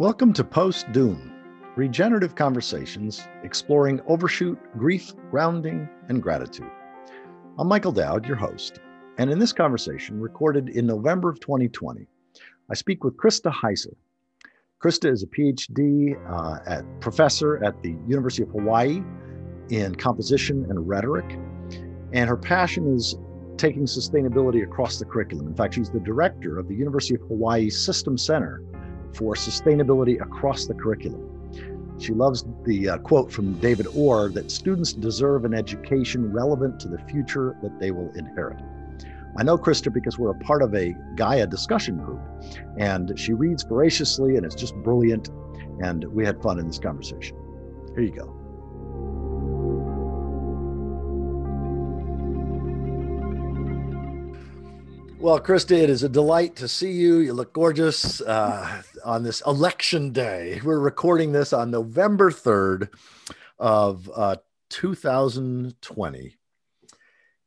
Welcome to Post Doom, regenerative conversations exploring overshoot, grief, grounding, and gratitude. I'm Michael Dowd, your host, and in this conversation, recorded in November of 2020, I speak with Krista Hiser. Krista is a PhD uh, at professor at the University of Hawaii in composition and rhetoric, and her passion is taking sustainability across the curriculum. In fact, she's the director of the University of Hawaii System Center for sustainability across the curriculum. She loves the uh, quote from David Orr that students deserve an education relevant to the future that they will inherit. I know Krista because we're a part of a Gaia discussion group, and she reads voraciously and it's just brilliant. And we had fun in this conversation. Here you go. Well, Krista, it is a delight to see you. You look gorgeous uh, on this election day. We're recording this on November 3rd of uh, 2020.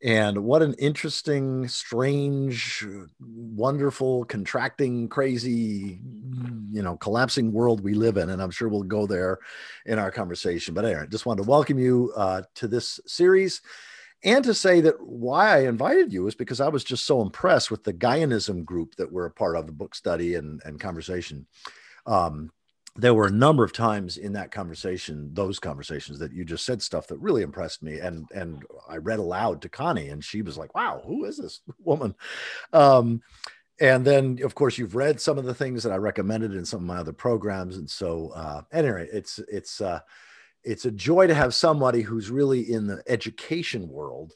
And what an interesting, strange, wonderful, contracting, crazy, you know, collapsing world we live in. And I'm sure we'll go there in our conversation. But anyway, just wanted to welcome you uh, to this series and to say that why I invited you is because I was just so impressed with the Gaianism group that we're a part of, the book study and, and conversation. Um, there were a number of times in that conversation, those conversations that you just said stuff that really impressed me. And and I read aloud to Connie, and she was like, "Wow, who is this woman?" Um, and then, of course, you've read some of the things that I recommended in some of my other programs, and so uh, anyway, it's it's. Uh, it's a joy to have somebody who's really in the education world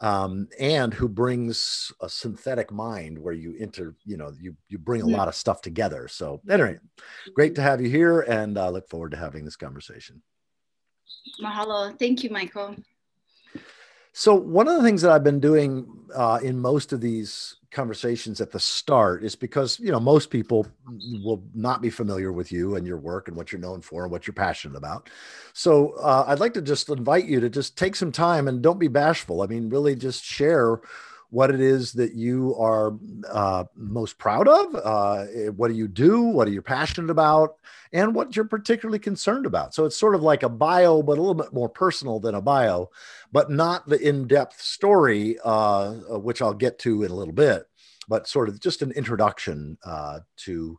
um, and who brings a synthetic mind where you enter, you know, you you bring a yeah. lot of stuff together. So anyway, great to have you here, and uh, look forward to having this conversation. Mahalo, thank you, Michael. So one of the things that I've been doing uh, in most of these conversations at the start is because you know most people will not be familiar with you and your work and what you're known for and what you're passionate about. So uh, i'd like to just invite you to just take some time and don't be bashful. I mean really just share what it is that you are uh, most proud of uh, what do you do what are you passionate about and what you're particularly concerned about so it's sort of like a bio but a little bit more personal than a bio but not the in-depth story, uh, which I'll get to in a little bit, but sort of just an introduction uh, to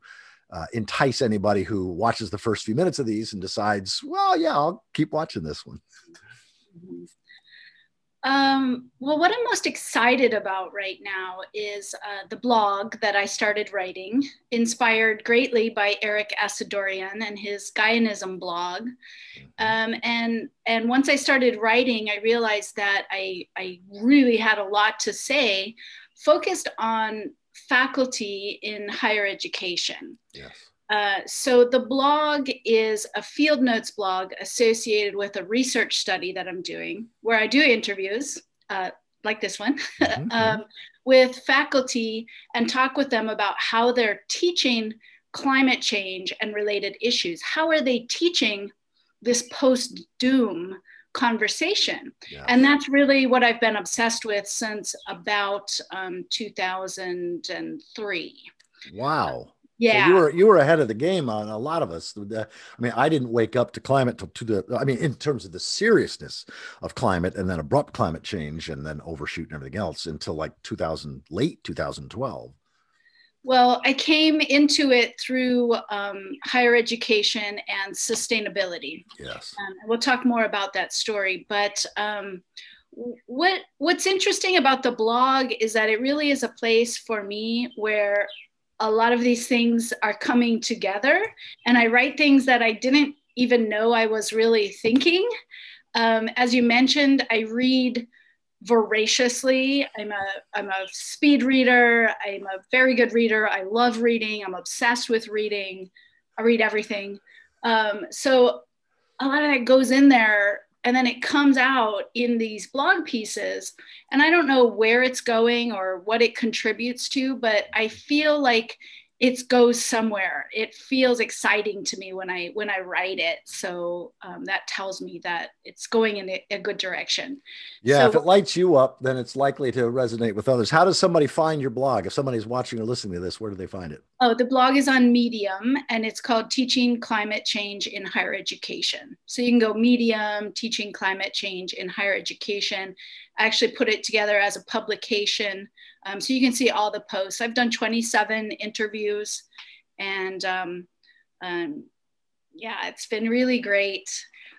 uh, entice anybody who watches the first few minutes of these and decides, well, yeah, I'll keep watching this one. Um, well, what I'm most excited about right now is uh, the blog that I started writing, inspired greatly by Eric Asadoorian and his Gaianism blog. Mm-hmm. Um, and and once I started writing, I realized that I I really had a lot to say, focused on faculty in higher education. Yes. Uh, so the blog is a field notes blog associated with a research study that I'm doing, where I do interviews uh, like this one mm-hmm. um, with faculty and talk with them about how they're teaching climate change and related issues. How are they teaching this post doom conversation? Yeah. And that's really what I've been obsessed with since about um, 2003. Wow. Yeah, so you were you were ahead of the game on a lot of us. I mean, I didn't wake up to climate to, to the. I mean, in terms of the seriousness of climate and then abrupt climate change and then overshoot and everything else until like 2000, late 2012. Well, I came into it through um, higher education and sustainability. Yes, um, we'll talk more about that story. But um, what what's interesting about the blog is that it really is a place for me where a lot of these things are coming together and i write things that i didn't even know i was really thinking. Um, as you mentioned i read voraciously. I'm a i'm a speed reader. I'm a very good reader. I love reading. I'm obsessed with reading. I read everything. Um, so a lot of that goes in there and then it comes out in these blog pieces and i don't know where it's going or what it contributes to but i feel like it goes somewhere. It feels exciting to me when I when I write it. So um, that tells me that it's going in a, a good direction. Yeah, so, if it lights you up, then it's likely to resonate with others. How does somebody find your blog? If somebody's watching or listening to this, where do they find it? Oh, the blog is on Medium, and it's called Teaching Climate Change in Higher Education. So you can go Medium, Teaching Climate Change in Higher Education. I actually put it together as a publication um, so you can see all the posts. I've done 27 interviews and um, um, yeah, it's been really great.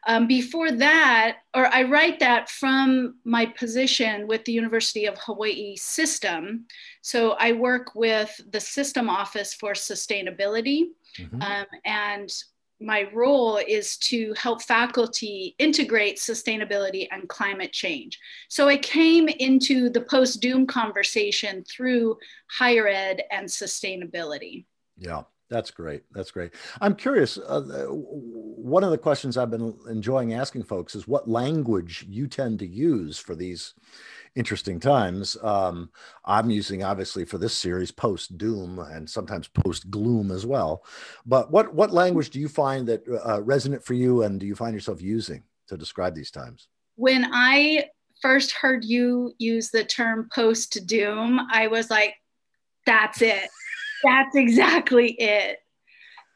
Um, before that, or I write that from my position with the University of Hawaii system. So I work with the system office for sustainability. Mm-hmm. Um, and my role is to help faculty integrate sustainability and climate change. So I came into the post doom conversation through higher ed and sustainability. Yeah. That's great. That's great. I'm curious. Uh, one of the questions I've been enjoying asking folks is what language you tend to use for these interesting times. Um, I'm using obviously for this series post doom and sometimes post gloom as well. But what what language do you find that uh, resonant for you, and do you find yourself using to describe these times? When I first heard you use the term post doom, I was like, "That's it. That's exactly it."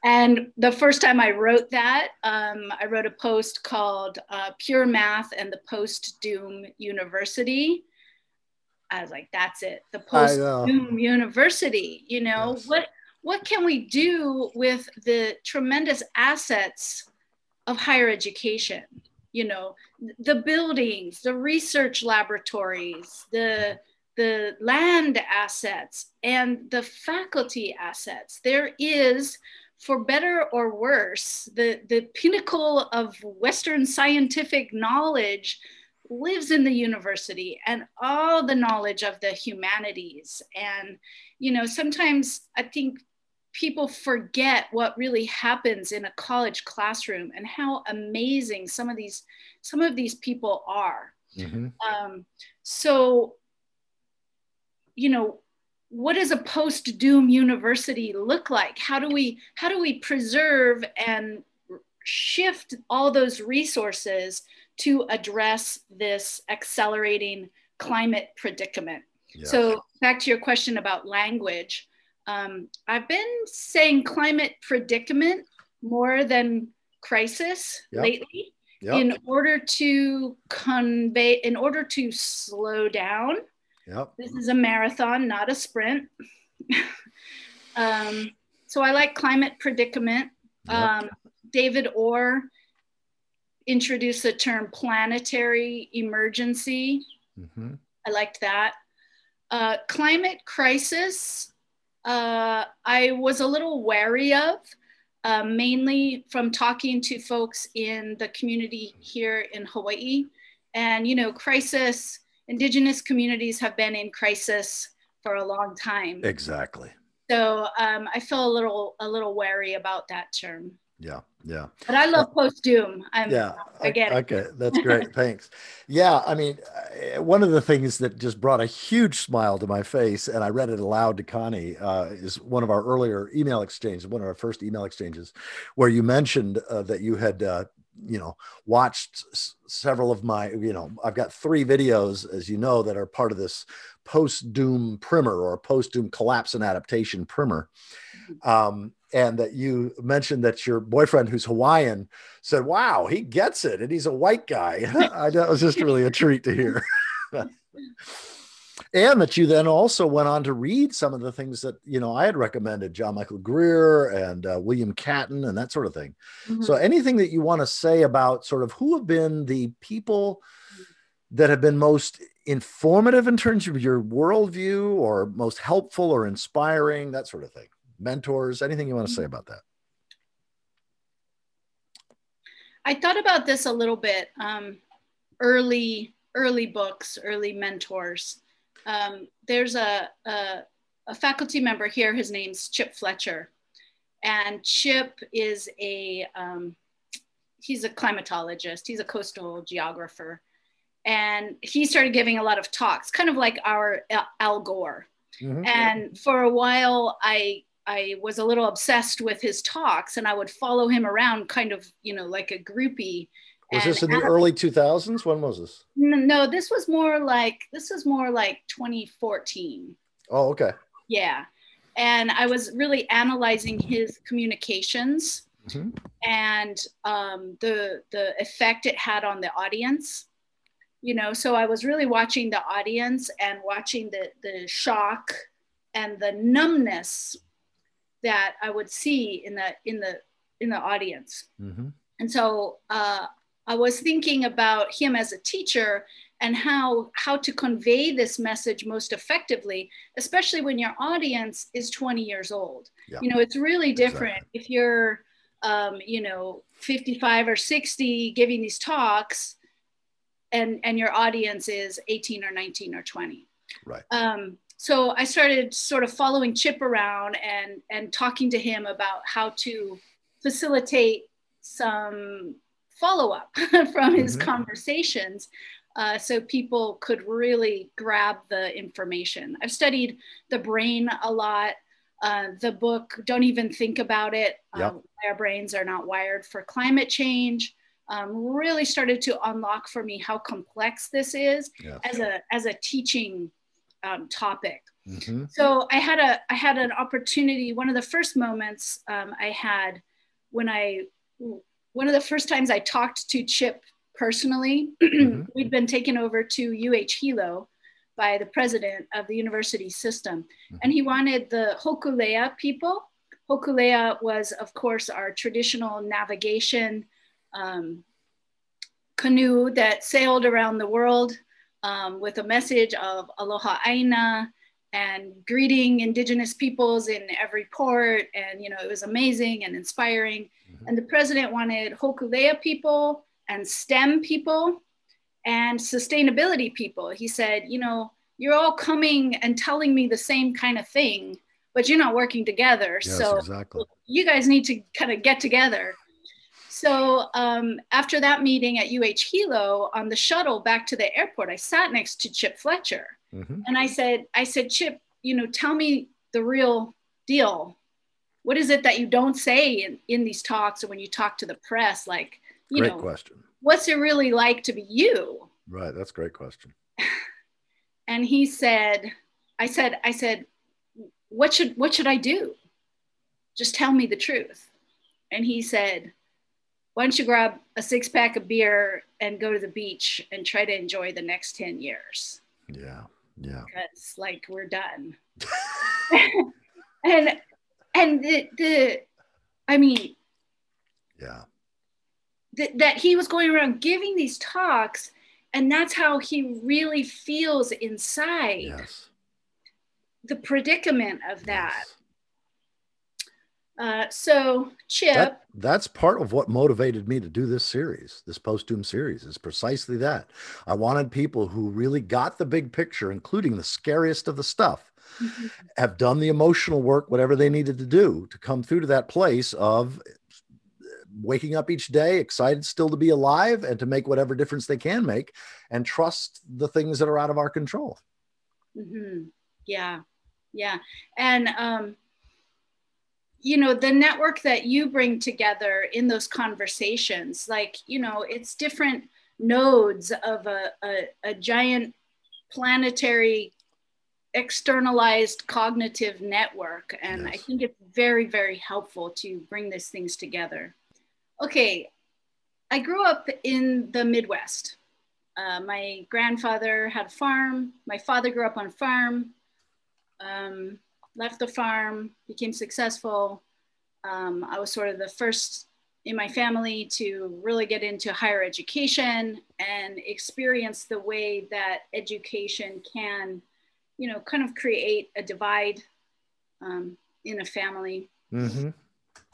And the first time I wrote that, um, I wrote a post called uh, Pure Math and the Post Doom University. I was like, that's it. The post Doom University. You know yes. what? What can we do with the tremendous assets of higher education? You know, the buildings, the research laboratories, the the land assets, and the faculty assets. There is for better or worse, the, the pinnacle of Western scientific knowledge lives in the university and all the knowledge of the humanities. And you know sometimes i think people forget what really happens in a college classroom and how amazing some of these some of these people are. Mm-hmm. um, so you know what does a post doom university look like? How do we how do we preserve and shift all those resources to address this accelerating climate predicament. Yeah. So, back to your question about language, um, I've been saying climate predicament more than crisis yep. lately yep. in order to convey, in order to slow down. Yep. This is a marathon, not a sprint. um, so, I like climate predicament. Um, David Orr introduced the term planetary emergency. Mm-hmm. I liked that. Uh, climate crisis, uh, I was a little wary of, uh, mainly from talking to folks in the community here in Hawaii. And, you know, crisis, indigenous communities have been in crisis for a long time. Exactly. So um, I feel a little a little wary about that term. Yeah, yeah. But I love post doom. Yeah, I get it. Okay, that's great. Thanks. Yeah, I mean, uh, one of the things that just brought a huge smile to my face, and I read it aloud to Connie, uh, is one of our earlier email exchanges, one of our first email exchanges, where you mentioned uh, that you had. Uh, you know, watched s- several of my, you know, I've got three videos, as you know, that are part of this post doom primer or post doom collapse and adaptation primer. Mm-hmm. Um, and that you mentioned that your boyfriend who's hawaiian said wow he gets it and he's a white guy. I, that was just really a treat to hear. And that you then also went on to read some of the things that you know i had recommended john michael greer and uh, william catton and that sort of thing. Mm-hmm. so anything that you want to say about sort of who have been the people that have been most informative in terms of your worldview or most helpful or inspiring that sort of thing mentors, anything you want to say about that? I thought about this a little bit. Um, early, early books, early mentors. Um, there's a, a, a faculty member here. His name's Chip Fletcher, and Chip is a um, he's a climatologist. He's a coastal geographer, and he started giving a lot of talks, kind of like our Al Gore. Mm-hmm. And for a while, I I was a little obsessed with his talks and I would follow him around kind of, you know, like a groupie. Was this in the early 2000s? When was this? No, this was more like this was more like 2014. Oh, okay. Yeah. And I was really analyzing his communications mm-hmm. and um, the the effect it had on the audience. You know, so I was really watching the audience and watching the the shock and the numbness that I would see in the in the in the audience. Mm-hmm. And so uh, I was thinking about him as a teacher and how how to convey this message most effectively, especially when your audience is 20 years old. Yeah. You know, it's really different exactly. if you're um, you know 55 or 60 giving these talks and and your audience is 18 or 19 or 20 right um, so I started sort of following Chip around and and talking to him about how to facilitate some follow up from his mm-hmm. conversations. Uh, so people could really grab the information. I've studied the brain a lot. Uh, the book, Don't Even Think About It, yep. um, Our Brains Are Not Wired for Climate Change, um, really started to unlock for me how complex this is yes. as, a, as a teaching um, topic. Mm-hmm. So I had a I had an opportunity. One of the first moments um, I had when I one of the first times I talked to Chip personally. Mm-hmm. We'd been taken over to UH Hilo by the president of the university system, mm-hmm. and he wanted the Hokulea people. Hokulea was, of course, our traditional navigation um, canoe that sailed around the world um, with a message of aloha aina and greeting indigenous peoples in every port. And you know it was amazing and inspiring. Mm-hmm. and the president wanted hokulea people and stem people and sustainability people. He said you know you're all coming and telling me the same kind of thing but you're not working together. Yes, so exactly. you guys need to kind of get together so um, after that meeting at UH Hilo on the shuttle back to the airport, I sat next to Chip Fletcher, mm-hmm. and I said, "I said, Chip, you know, tell me the real deal. What is it that you don't say in, in these talks or when you talk to the press? Like, you great know, question. What's it really like to be you?" Right, that's a great question. and he said, "I said, I said, what should what should I do? Just tell me the truth." And he said why don't you grab a six pack of beer and go to the beach and try to enjoy the next 10 years? Yeah. Yeah. Because like we're done. and and the the I mean yeah. Th- that he was going around giving these talks and that's how he really feels inside yes. the predicament of that. Yes uh, so Chip, that, that's part of what motivated me to do this series, this post doom series, is precisely that. I wanted people who really got the big picture, including the scariest of the stuff, mm-hmm. have done the emotional work, whatever they needed to do to come through to that place of waking up each day excited still to be alive and to make whatever difference they can make and trust the things that are out of our control. Mm-hmm. Yeah, yeah, and um, you know the network that you bring together in those conversations like you know it's different nodes of a, a, a giant planetary externalized cognitive network. And yes. i think it's very very helpful to bring these things together. Okay. I grew up in the midwest. Uh, my grandfather had a farm. My father grew up on a farm. Um, left the farm, became successful. Um, I was sort of the first in my family to really get into higher education and experience the way that education can, you know, kind of create a divide um, in a family. Mm-hmm.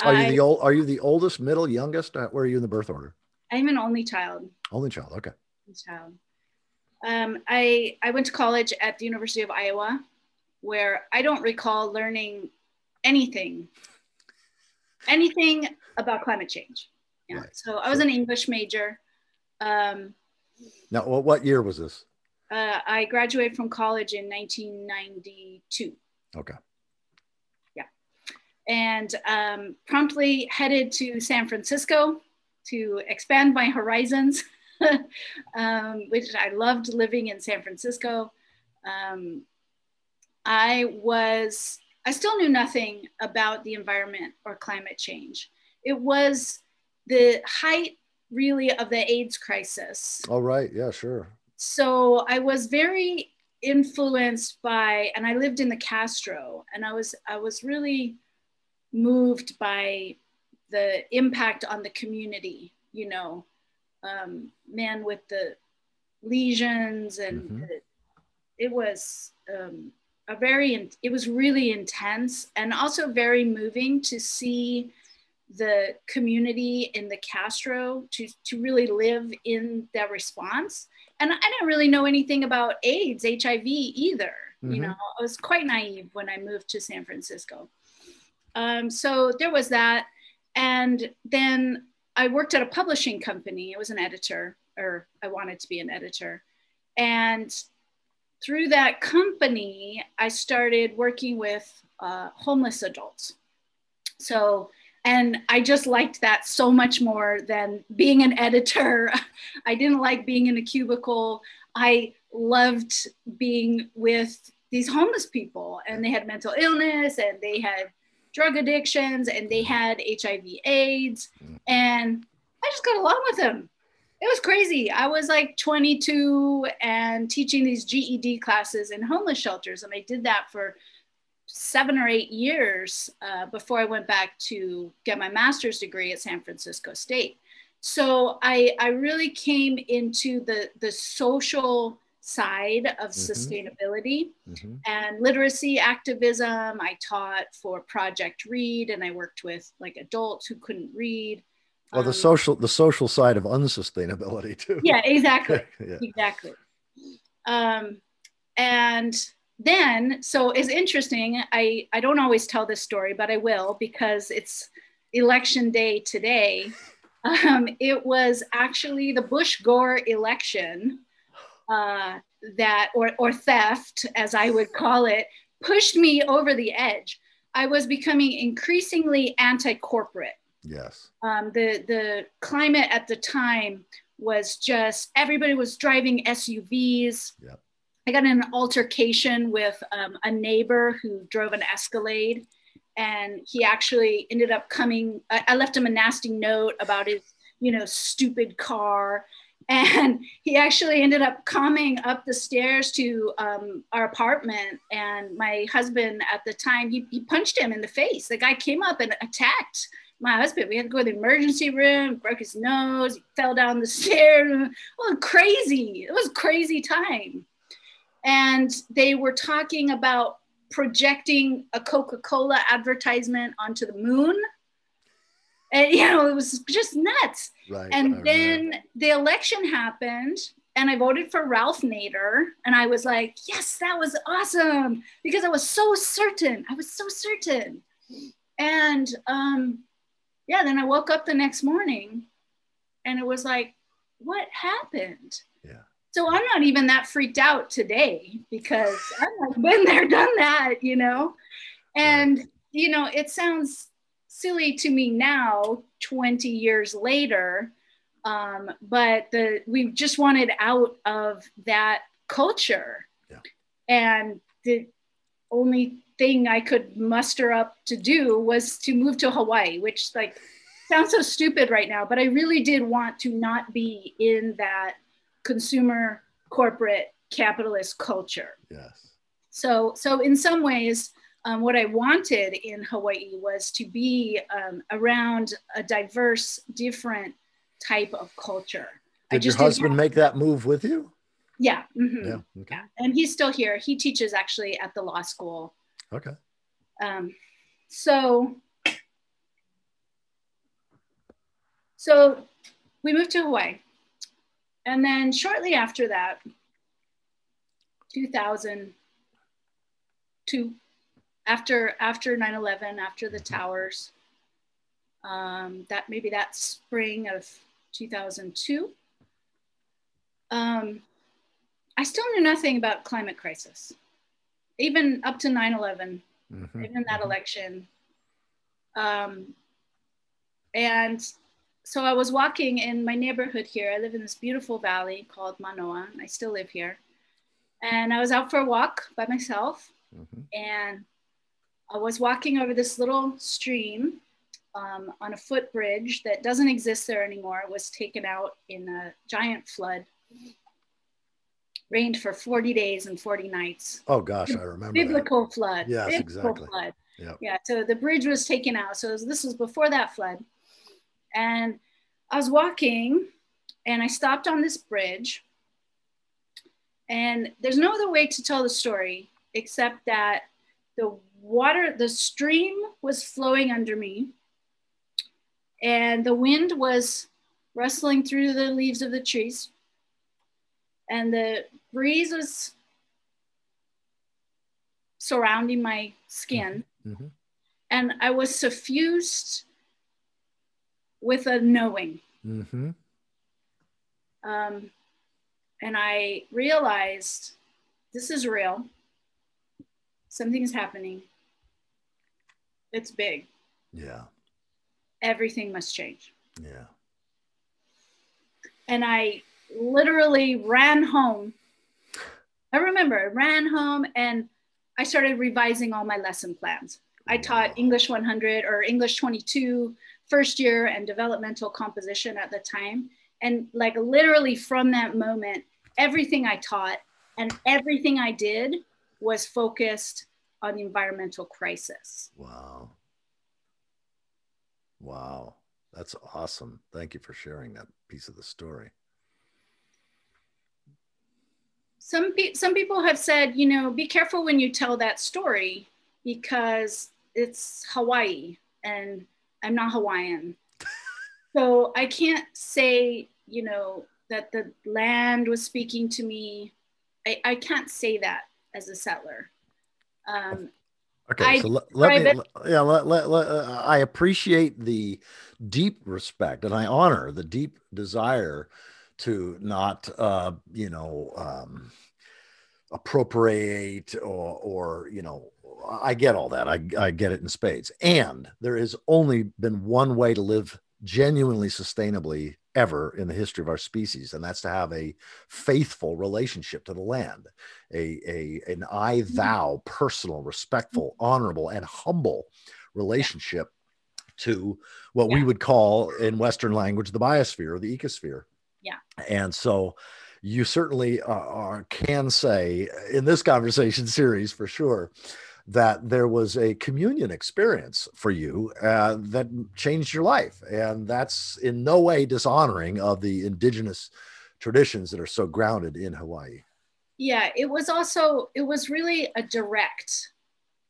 Are I, you the old? Are you the oldest, middle, youngest? Uh, where are you in the birth order? I'm an only child. Only child. Okay. Only child. Um, I I went to college at the University of Iowa where I don't recall learning anything, anything about climate change. Yeah. Right. So I was an English major. Um, now, what year was this? Uh, I graduated from college in 1992. Okay. Yeah. and um, promptly headed to San Francisco to expand my horizons, um, which I loved living in San Francisco. Um, I was, I still knew nothing about the environment or climate change. It was the height really of the AIDS crisis. All right. Yeah, sure. So I was very influenced by, and I lived in the Castro, and I was, I was really moved by the impact on the community, you know, um, man with the lesions and mm-hmm. the, it was um, a very, it was really intense and also very moving to see the community in the Castro to, to really live in that response. And I didn't really know anything about AIDS, HIV either. Mm-hmm. You know, I was quite naive when I moved to San Francisco. Um, so there was that. And then I worked at a publishing company. I was an editor, or I wanted to be an editor. And through that company, I started working with uh, homeless adults. So, and I just liked that so much more than being an editor. I didn't like being in a cubicle. I loved being with these homeless people, and they had mental illness and they had drug addictions and they had HIV AIDS and I just got along with them. It was crazy. I was like 22 and teaching these GED classes in homeless shelters and I did that for seven or eight years uh, before I went back to get my master's degree at San Francisco State. So I, I really came into the, the social side of mm-hmm. sustainability mm-hmm. and literacy activism. I taught for Project Read and I worked with like adults who couldn't read. Well, the um, social the social side of unsustainability too. Yeah, exactly. yeah. Exactly. Um, and then so it's interesting. I I don't always tell this story, but I will because it's election day today. Um, it was actually the Bush Gore election uh, that, or, or theft, as I would call it, pushed me over the edge. I was becoming increasingly anti corporate. Yes. Um, the, the climate at the time was just everybody was driving SUVs. Yep. I got in an altercation with um, a neighbor who drove an Escalade, and he actually ended up coming. I, I left him a nasty note about his, you know, stupid car, and he actually ended up coming up the stairs to um, our apartment and my husband at the time he, he punched him in the face the guy came up and attacked my husband we had to go to the emergency room broke his nose fell down the stairs. It was crazy. It was crazy time. And they were talking about projecting a coca-cola advertisement onto the moon. And you know it was just nuts. Right, and I then remember. the election happened and i voted for ralph nader and i was like yes that was awesome because i was so certain. I was so certain. And um yeah then i woke up the next morning and it was like what happened? Yeah. So i'm not even that freaked out today because i've been there done that you know? And you know it sounds silly to me now 20 years later um, but the we just wanted out of that culture. Yeah. and the only thing i could muster up to do was to move to hawaii which like sounds so stupid right now but i really did want to not be in that consumer corporate capitalist culture yes so so in some ways um, what I wanted in Hawaii was to be um, around a diverse, different type of culture. Did your husband make that move with you? Yeah. Mm-hmm. Yeah, okay. yeah. And he's still here. He teaches actually at the law school. Okay. Um, so, so we moved to Hawaii. And then shortly after that, 2002, after after 9-11 after the towers um, that maybe that spring of 2002 um, i still knew nothing about climate crisis even up to 9-11 mm-hmm. even that mm-hmm. election Um, and so I was walking in my neighborhood here. I live in this beautiful valley called Manoa, and I still live here. And I was out for a walk by myself, mm-hmm. and I was walking over this little stream um, on a footbridge that doesn't exist there anymore. It was taken out in a giant flood. Rained for 40 days and 40 nights. Oh gosh, I remember. Biblical that. flood. Yes, biblical exactly. Flood. Yep. Yeah. So the bridge was taken out. So this was before that flood. And I was walking and I stopped on this bridge. And there's no other way to tell the story except that the water, the stream was flowing under me, and the wind was rustling through the leaves of the trees, and the breeze was surrounding my skin. Mm-hmm. And I was suffused with a knowing. Mm-hmm. Um, and I realized this is real. Something's happening. It's big. Yeah. Everything must change. Yeah. And I literally ran home. I remember I ran home and I started revising all my lesson plans. I taught English 100 or English 22 first year and developmental composition at the time. And like literally from that moment, everything I taught and everything I did was focused on the environmental crisis. Wow. Wow. That's awesome. Thank you for sharing that piece of the story. Some, pe- some people have said, you know, be careful when you tell that story because it's Hawaii and I'm not Hawaiian. so I can't say, you know, that the land was speaking to me. I, I can't say that as a settler. Um, okay, I so let, let me, it, yeah, let, let, let uh, I appreciate the deep respect and I honor the deep desire to not, uh, you know, um, appropriate or, or, you know, I get all that. I, I get it in spades. And there has only been one way to live genuinely sustainably ever in the history of our species, and that's to have a faithful relationship to the land, a, a an I mm-hmm. thou personal, respectful, honorable, and humble relationship to what yeah. we would call in Western language the biosphere or the ecosphere. Yeah. And so you certainly uh, are, can say in this conversation series for sure that there was a communion experience for you uh, that changed your life. And that's in no way dishonoring of the indigenous traditions that are so grounded in Hawaii. Yeah, it was also, it was really a direct.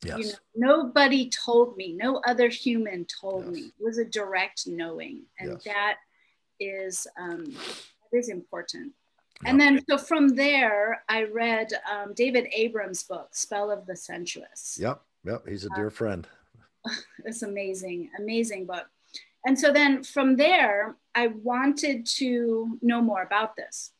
Yes. You know, nobody told me, no other human told yes. me. It was a direct knowing. And yes. that is um, that is important. And then, so from there, I read um, David Abram's book, Spell of the Sensuous. Yep, yep, he's a dear uh, friend. It's amazing, amazing book. And so then from there, I wanted to know more about this.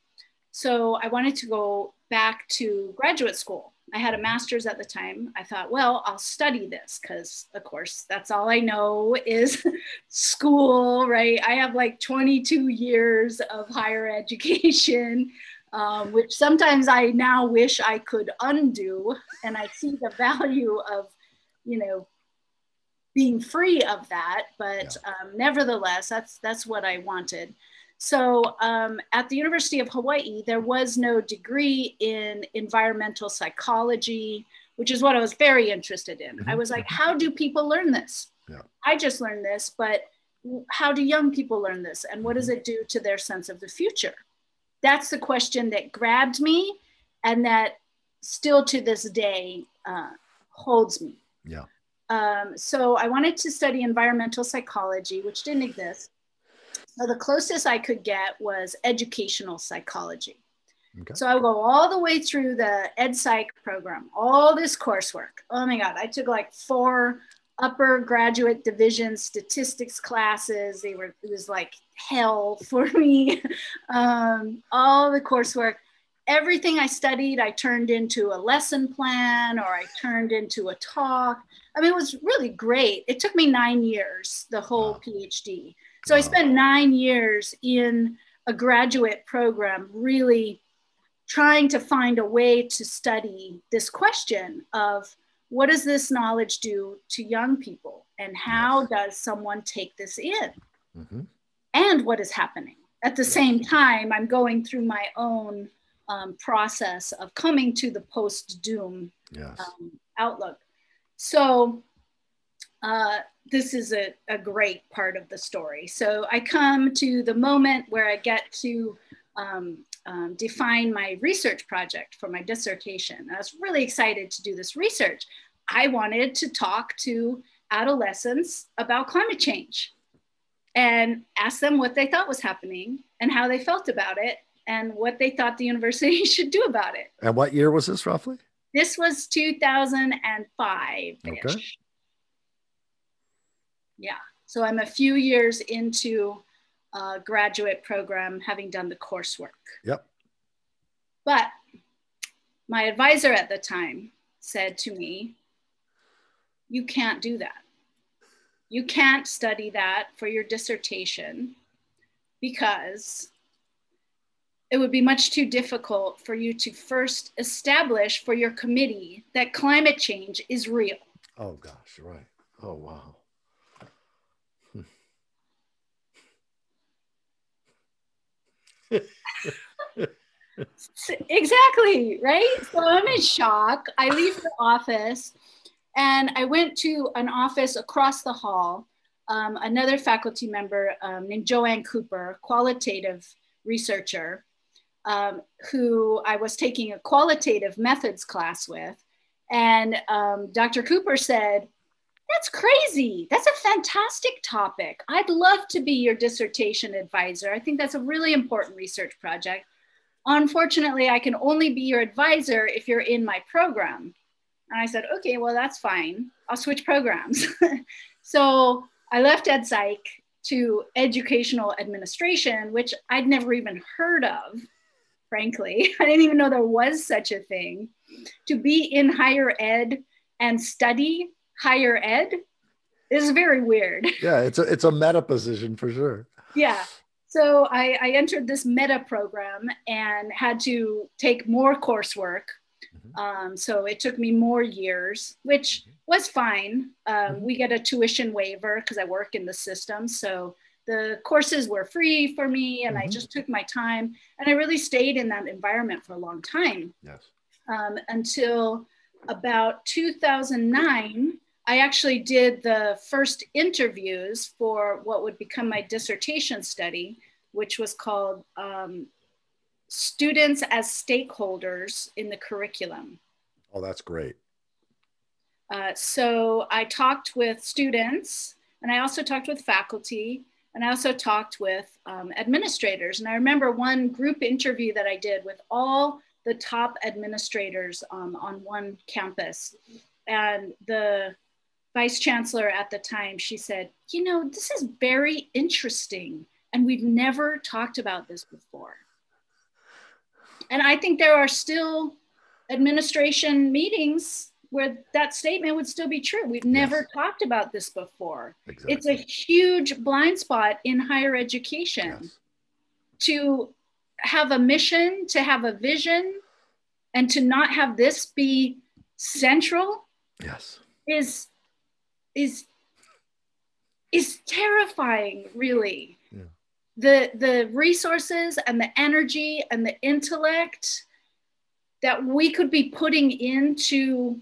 So I wanted to go back to graduate school. I had a master's at the time. I thought, well, I'll study this because, of course, that's all I know is school, right? I have like 22 years of higher education, um, which sometimes I now wish I could undo. And I see the value of, you know, being free of that. But yeah. um, nevertheless, that's that's what I wanted. So um, at the University of Hawaii, there was no degree in environmental psychology, which is what I was very interested in. Mm-hmm. I was like, mm-hmm. how do people learn this? Yeah. I just learned this, but how do young people learn this? And what does mm-hmm. it do to their sense of the future? That's the question that grabbed me and that still to this day uh, holds me. Yeah. Um, so I wanted to study environmental psychology, which didn't exist. So the closest I could get was educational psychology. Okay. So I go all the way through the ed psych program, all this coursework. Oh my God, I took like four upper graduate division statistics classes. They were, it was like hell for me. um, all the coursework. everything I studied, I turned into a lesson plan or I turned into a talk. I mean, it was really great. It took me nine years, the whole wow. PhD. So. I spent nine years in a graduate program, really trying to find a way to study this question of what does this knowledge do to young people and how yes. does someone take this in mm-hmm. and what is happening at the same time i'm going through my own um, process of coming to the post doom yes. um, outlook so uh, this is a, a great part of the story so i come to the moment where i get to um, um, define my research project for my dissertation. I was really excited to do this research. I wanted to talk to adolescents about climate change and ask them what they thought was happening and how they felt about it and what they thought the university should do about it. And what year was this roughly? This was 2005. Okay. Yeah. So I'm a few years into uh, graduate program, having done the coursework. Yep. But my advisor at the time said to me, You can't do that. You can't study that for your dissertation because it would be much too difficult for you to first establish for your committee that climate change is real. Oh, gosh, right. Oh, wow. Exactly, right? So I'm in shock. I leave the office and I went to an office across the hall. Um, another faculty member um, named Joanne Cooper, qualitative researcher, um, who I was taking a qualitative methods class with. And um, Dr. Cooper said, that's crazy. That's a fantastic topic. I'd love to be your dissertation advisor. I think that's a really important research project. Unfortunately, I can only be your advisor if you're in my program. And I said, okay, well, that's fine. I'll switch programs. so I left EdPsych to educational administration, which I'd never even heard of, frankly. I didn't even know there was such a thing. To be in higher ed and study higher ed is very weird. Yeah, it's a it's a meta position for sure. Yeah. So I, I entered this meta program and had to take more coursework. Mm-hmm. Um, so it took me more years, which was fine. Um, mm-hmm. We get a tuition waiver because I work in the system. So the courses were free for me and mm-hmm. I just took my time and I really stayed in that environment for a long time. Yes. Um, until about 2009 I actually did the first interviews for what would become my dissertation study, which was called um, Students as Stakeholders in the Curriculum. Oh, that's great. Uh, so I talked with students and I also talked with faculty and I also talked with um, administrators. And I remember one group interview that I did with all the top administrators um, on one campus. And the vice chancellor at the time, she said, You know, this is very interesting, and we've never talked about this before. And I think there are still administration meetings where that statement would still be true. We've never yes. talked about this before. Exactly. It's a huge blind spot in higher education yes. to have a mission, to have a vision, and to not have this be central. Yes. Is is is terrifying really yeah. the the resources and the energy and the intellect that we could be putting into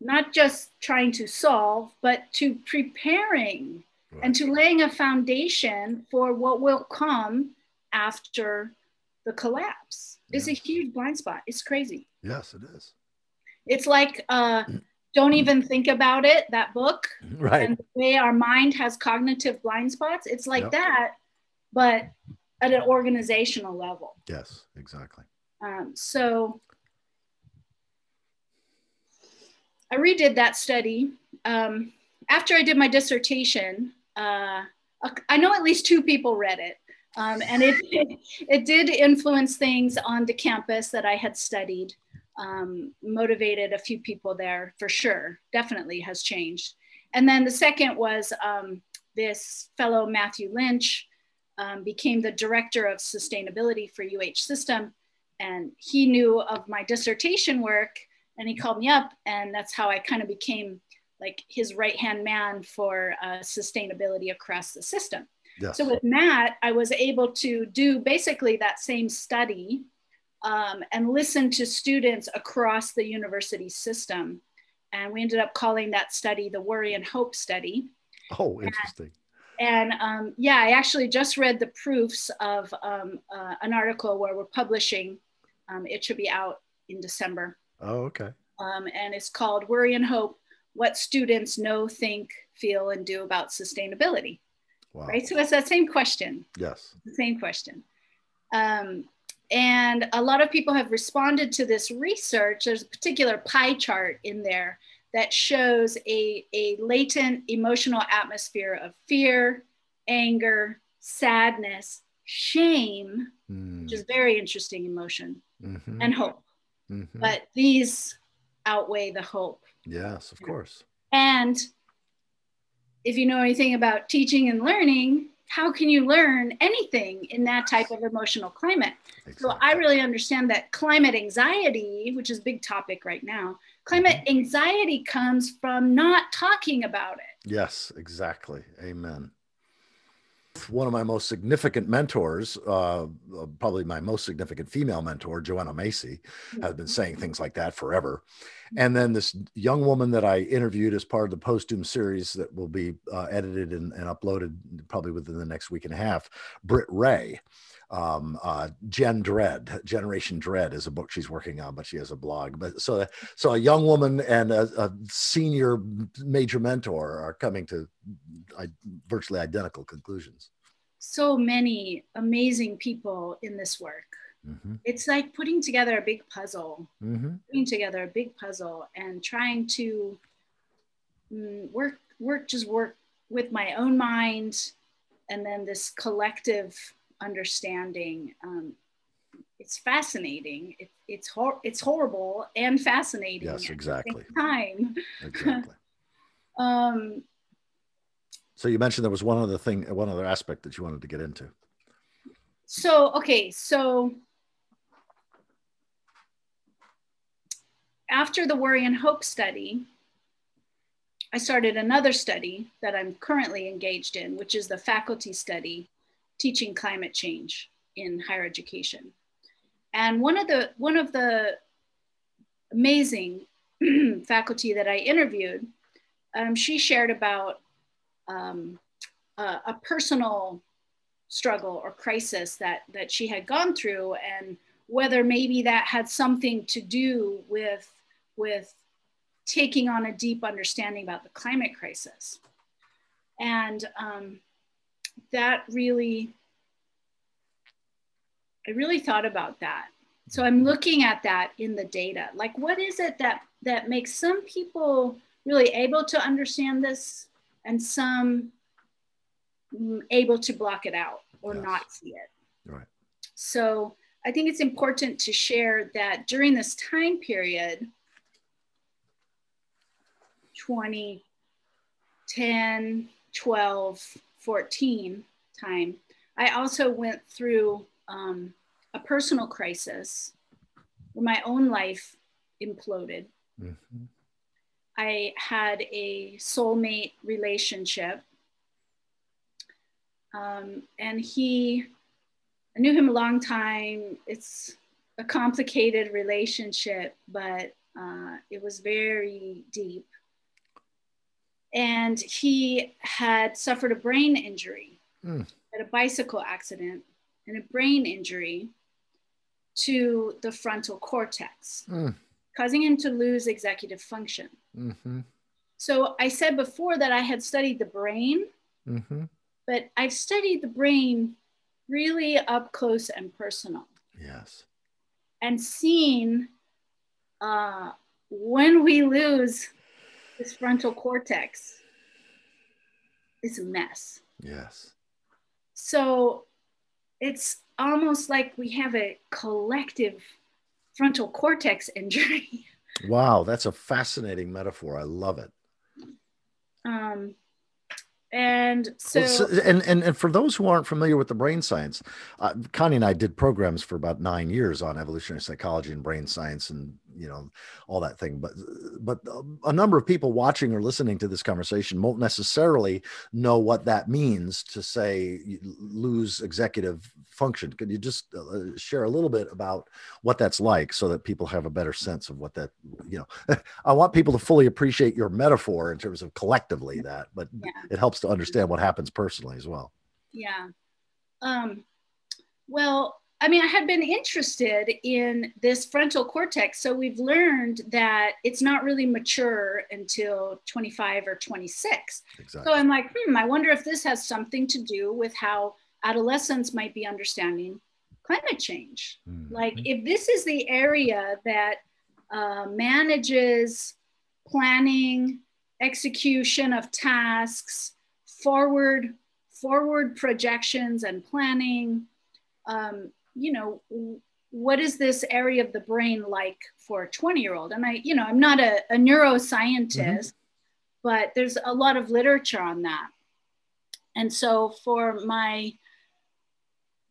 not just trying to solve but to preparing right. and to laying a foundation for what will come after the collapse yeah. is a huge blind spot it's crazy yes it is it's like uh, don't even think about it that book. Right. And the way our mind has cognitive blind spots it's like yep. that but at an organizational level. Yes exactly. Um, so i redid that study um, after i did my dissertation uh, i know at least two people read it Um, and it, it, it did influence things on the campus that I had studied, um, motivated a few people there for sure, definitely has changed. And then the second was um, this fellow Matthew Lynch um, became the director of sustainability for UH System. And he knew of my dissertation work and he called me up. And that's how I kind of became like his right hand man for uh, sustainability across the system. Yes. So with Matt, I was able to do basically that same study um, and listen to students across the university system. And we ended up calling that study the Worry and Hope Study. Oh, interesting. And, and um, yeah, I actually just read the proofs of um, uh, an article where we're publishing. Um, it should be out in December. Oh, okay. Um, and it's called Worry and Hope What Students Know, Think, Feel, and Do About Sustainability. Wow. Right. So it's that same question. Yes. The same question. Um, and a lot of people have responded to this research. There's a particular pie chart in there that shows a, a latent emotional atmosphere of fear, anger, sadness, shame, mm. which is very interesting emotion, mm-hmm. and hope. Mm-hmm. But these outweigh the hope. Yes, of course. And if you know anything about teaching and learning, how can you learn anything in that type of emotional climate? Exactly. So I really understand that climate anxiety, which is a big topic right now, climate mm-hmm. anxiety comes from not talking about it. Yes, exactly. Amen one of my most significant mentors, uh, uh, probably my most significant female mentor, Joanna Macy, has been mm-hmm. saying things like that forever. And then this young woman that I interviewed as part of the post doom series that will be uh, edited and, and, uploaded probably within the next week and a half, Britt Wray. Um, uh, Gen Dread, Generation Dread is a book she's working on, but she has a blog. But so, so a young woman and a, a senior major mentor are coming to virtually identical conclusions. So many amazing people in this work. Mm-hmm. It's like putting together a big puzzle, mm-hmm. putting together a big puzzle, and trying to mm, work, work, just work with my own mind, and then this collective understanding. Um, it's fascinating. It, it's hor- it's horrible and fascinating. Yes, exactly. time. Exactly. um, so you mentioned there was one other thing, one other aspect that you wanted to get into. So okay, so after the worry and hope study, I started another study that I'm currently engaged in, which is the faculty study teaching climate change in higher education. And one of the one of the amazing faculty that I interviewed, um, she shared about um, a, a, personal struggle or crisis that that she had gone through, and whether maybe that had something to do with with taking on a deep understanding about the climate crisis. And um, that really, I really thought about that. So I'm looking at that in the data. Like, what is it that that makes some people really able to understand this, and some able to block it out or yes. not see it. Right. So I think it's important to share that during this time period, 2010, 12, 14 time, I also went through um, a personal crisis where my own life imploded. Mm-hmm. I had a soulmate relationship. Um, and he, I knew him a long time. It's a complicated relationship, but uh, it was very deep and he had suffered a brain injury mm. at a bicycle accident and a brain injury to the frontal cortex, mm. causing him to lose executive function. Mm-hmm. So I said before that I had studied the brain, mm-hmm. but I've studied the brain really up close and personal. Yes. And seen uh, when we lose this frontal cortex is a mess. Yes. So it's almost like we have a collective frontal cortex injury. Wow, that's a fascinating metaphor. I love it. Um, and so, well, and, and and for those who aren't familiar with the brain science uh, connie and i did programs for about nine years on evolutionary psychology and brain science and you know all that thing but but a number of people watching or listening to this conversation won't necessarily know what that means to say lose executive function. Could you just uh, share a little bit about what that's like so that people have a better sense of what that you know i want people to fully appreciate your metaphor in terms of collectively that but yeah. it helps to understand what happens personally as well. Yeah. Um well I mean, I had been interested in this frontal cortex. So we've learned that it's not really mature until 25 or 26. Exactly. So I'm like, hmm, I wonder if this has something to do with how adolescents might be understanding climate change. Mm-hmm. Like, if this is the area that uh, manages planning, execution of tasks, forward forward projections and planning, um, you know, what is this area of the brain like for a 20 year old? And I, you know, I'm not a, a neuroscientist, mm-hmm. but there's a lot of literature on that. And so for my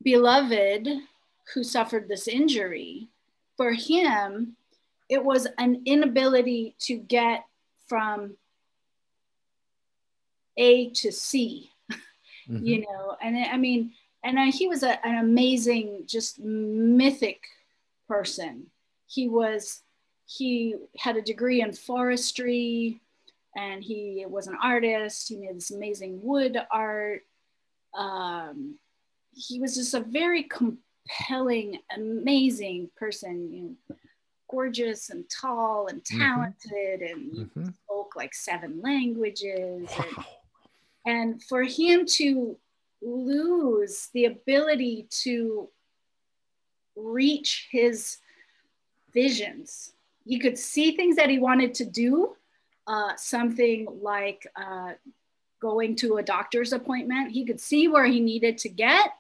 beloved who suffered this injury, for him, it was an inability to get from A to C, mm-hmm. you know, and I mean, and uh, he was a, an amazing, just mythic person. He was, he had a degree in forestry and he was an artist. He made this amazing wood art. Um, he was just a very compelling, amazing person, you know, gorgeous and tall and mm-hmm. talented mm-hmm. and mm-hmm. spoke like seven languages. Wow. And, and for him to lose the ability to reach his visions. He could see things that he wanted to do, uh, something like uh, going to a doctor's appointment. He could see where he needed to get,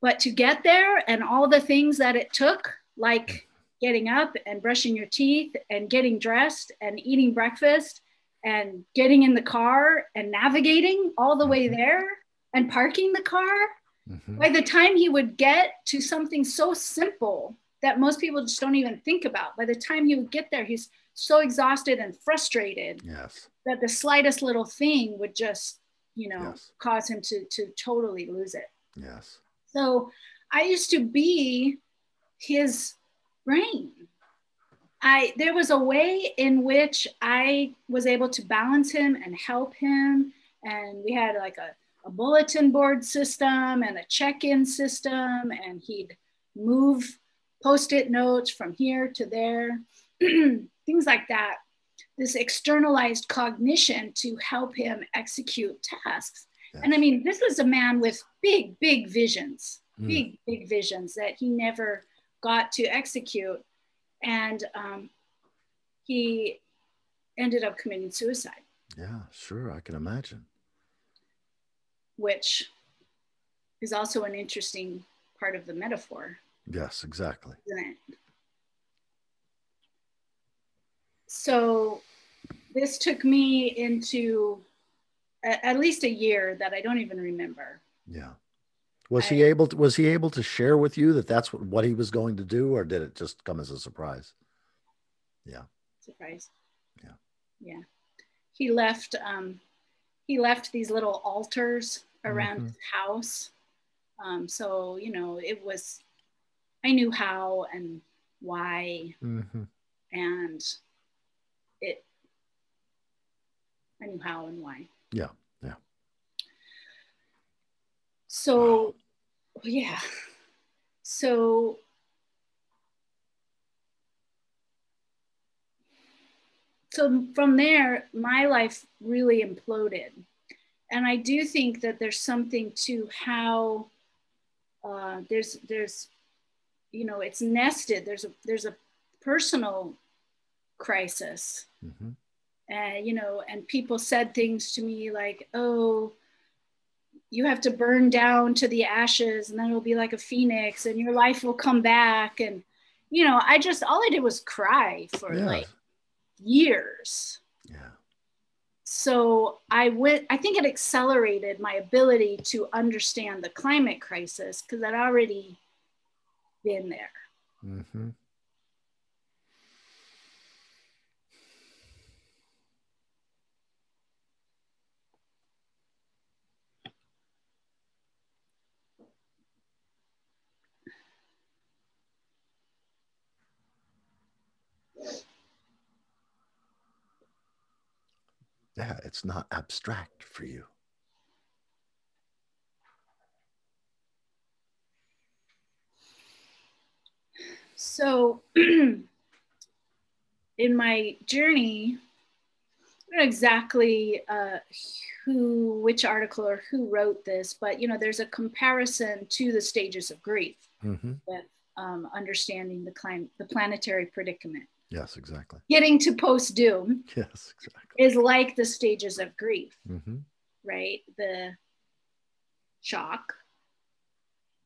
but to get there and all the things that it took, like getting up and brushing your teeth and getting dressed and eating breakfast and getting in the car and navigating all the way mm-hmm. there and parking the car, mm-hmm. by the time he would get to something so simple that most people just don't even think about, by the time he would get there, he's so exhausted and frustrated yes. that the slightest little thing would just, you know, yes. cause him to, to totally lose it. Yes. So I used to be his brain. I there was a way in which I was able to balance him and help him. And we had like a a bulletin board system and a check-in system and he'd move post-it notes from here to there things like that. This externalized cognition to help him execute tasks. And i mean this was a man with big big visions mm. big big visions that he never got to execute. And um, he ended up committing suicide. Yeah sure i can imagine which is also an interesting part of the metaphor. Yes, exactly. So this took me into a, at least a year that I don't even remember. Yeah. Was I, he able to, was he able to share with you that that's what, what he was going to do or did it just come as a surprise? Yeah. Surprise. Yeah. Yeah. He left um he left these little altars around mm-hmm. his house. Um, so, you know, it was, I knew how and why. Mm-hmm. And it, I knew how and why. Yeah. Yeah. So, yeah. So, so from there, my life really imploded and I do think that there's something to how uh, there's there's you know it's nested. There's a there's a personal crisis, mm-hmm. and you know, and people said things to me like, "Oh, you have to burn down to the ashes and then it'll be like a phoenix and your life will come back and you know i just all i did was cry for Yeah. like years. Yeah. so i went i think it accelerated my ability to understand the climate crisis because i'd already been there. Hmm Yeah, it's not abstract for you. So, in my journey, I don't know exactly uh, who, which article or who wrote this, but you know, there's a comparison to the stages of grief hmm with um, understanding the clim- the planetary predicament. Yes, exactly. Getting to post doom Yes, exactly. is like the stages of grief, hmm right? The shock,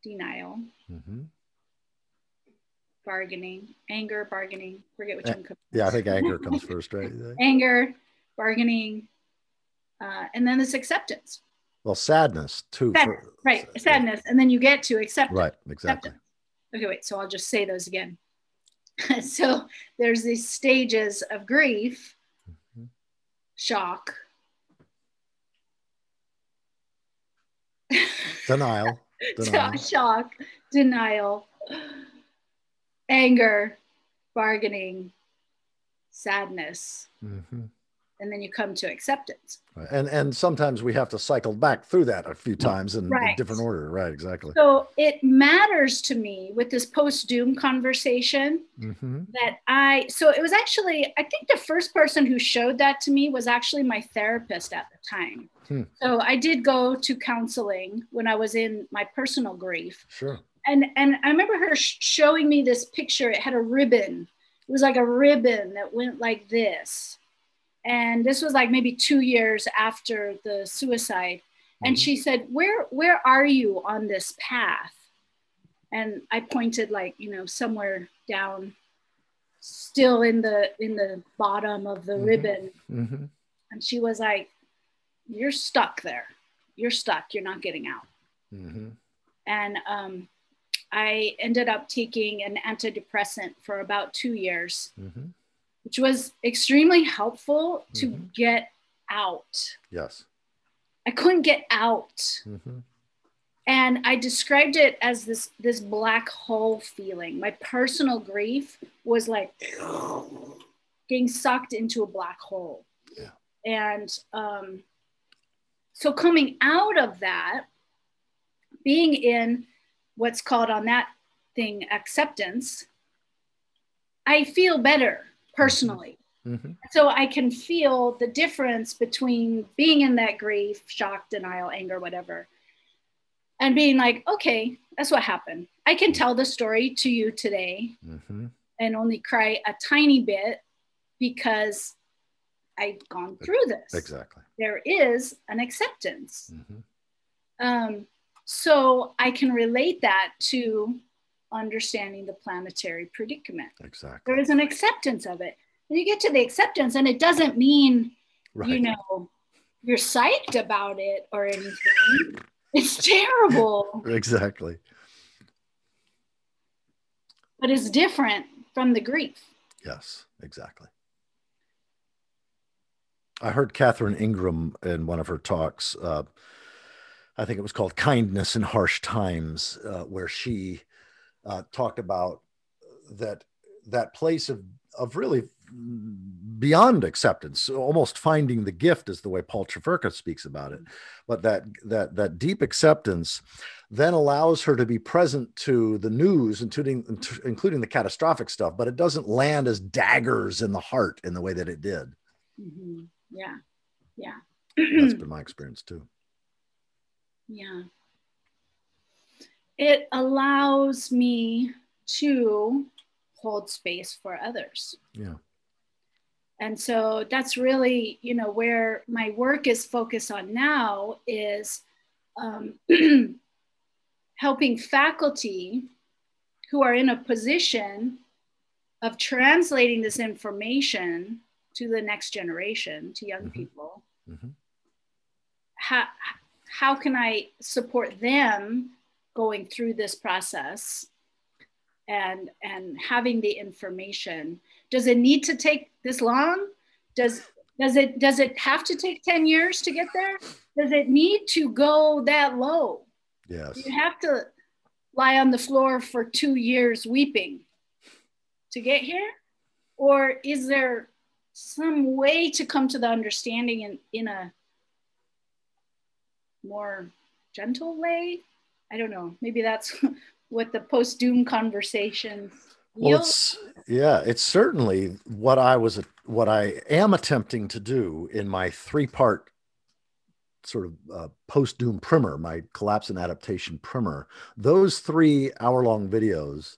denial, hmm bargaining, anger, bargaining. Forget which Uh, one. comes Yeah, I think anger comes first, right? anger, bargaining, uh, and then this acceptance. Well, sadness too. For- right, yeah. sadness, and then you get to acceptance. Right, exactly. Okay, wait. So I'll just say those again. so there's these stages of grief, Mhm. shock, Denial. Denial. shock, denial, anger, bargaining, sadness, hmm and then you come to acceptance. And and sometimes we have to cycle back through that a few times in Right. different order. Right, exactly. So it matters to me with this post doom conversation hmm that I, so it was actually, I think the first person who showed that to me was actually my therapist at the time. Hmm. So I did go to counseling when I was in my personal grief. Sure. And, and I remember her sh- showing me this picture. It had a ribbon. It was like a ribbon that went like this. And this was like maybe two years after the suicide. And she said where where are you on this path? And i pointed like you know somewhere down still in the in the bottom of the Mhm. ribbon. Hmm and she was like you're stuck there. You're stuck. You're not getting out. Hmm and um, i ended up taking an antidepressant for about two years. Hmm which was extremely helpful to Mhm. get out. Yes. i couldn't get out. Hmm and i described it as this this black hole feeling. My personal grief was like getting sucked into a black hole. Yeah. and um, so coming out of that being in what's called on that thing acceptance i feel better personally hmm so I can feel the difference between being in that grief, shock, denial, anger, whatever, and being like, okay, that's what happened. I can tell the story to you today hmm and only cry a tiny bit because I've gone through this. Exactly. There is an acceptance. hmm Um, so I can relate that to understanding the planetary predicament. Exactly. There is an acceptance of it. And you get to the acceptance, and it doesn't mean Right. you know, you're psyched about it or anything. It's terrible, Exactly. but it's different from the grief. Yes, exactly. I heard Catherine Ingram in one of her talks. Uh, I think it was called "Kindness in Harsh Times," uh, where she uh, talked about that that place of of really beyond acceptance, almost finding the gift, is the way Paul Chefurka speaks about it. But that that that deep acceptance then allows her to be present to the news, including including the catastrophic stuff, but it doesn't land as daggers in the heart in the way that it did. Mhm. Yeah, yeah, That's been my experience too. yeah. It allows me to hold space for others. Yeah. And so that's really, you know, where my work is focused on now is um, helping faculty who are in a position of translating this information to the next generation, to young mm-hmm. people. Mm-hmm. How, how can I support them going through this process and, and having the information? Does it need to take this long? Does, does, it, does it have to take 10 years to get there? Does it need to go that low? Yes. You have to lie on the floor for two years weeping to get here? Or is there some way to come to the understanding in, in a more gentle way? I don't know. Maybe that's what the post doom conversation. Well, it's yeah, it's certainly what I was what I am attempting to do in my three part sort of uh, post doom primer, my collapse and adaptation primer. Those three hour long videos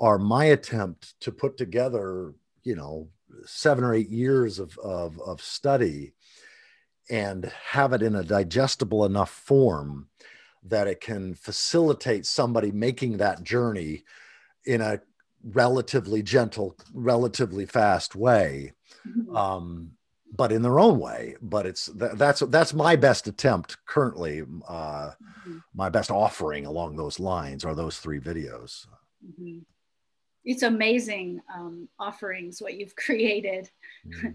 are my attempt to put together, you know, seven or eight years of, of, of study and have it in a digestible enough form that it can facilitate somebody making that journey in a relatively gentle, relatively fast way. Mm-hmm. Um, but in their own way. But it's that's that's my best attempt currently. Uh, mm-hmm. My best offering along those lines are those three videos. Mm-hmm it's amazing um, offerings what you've created mm-hmm.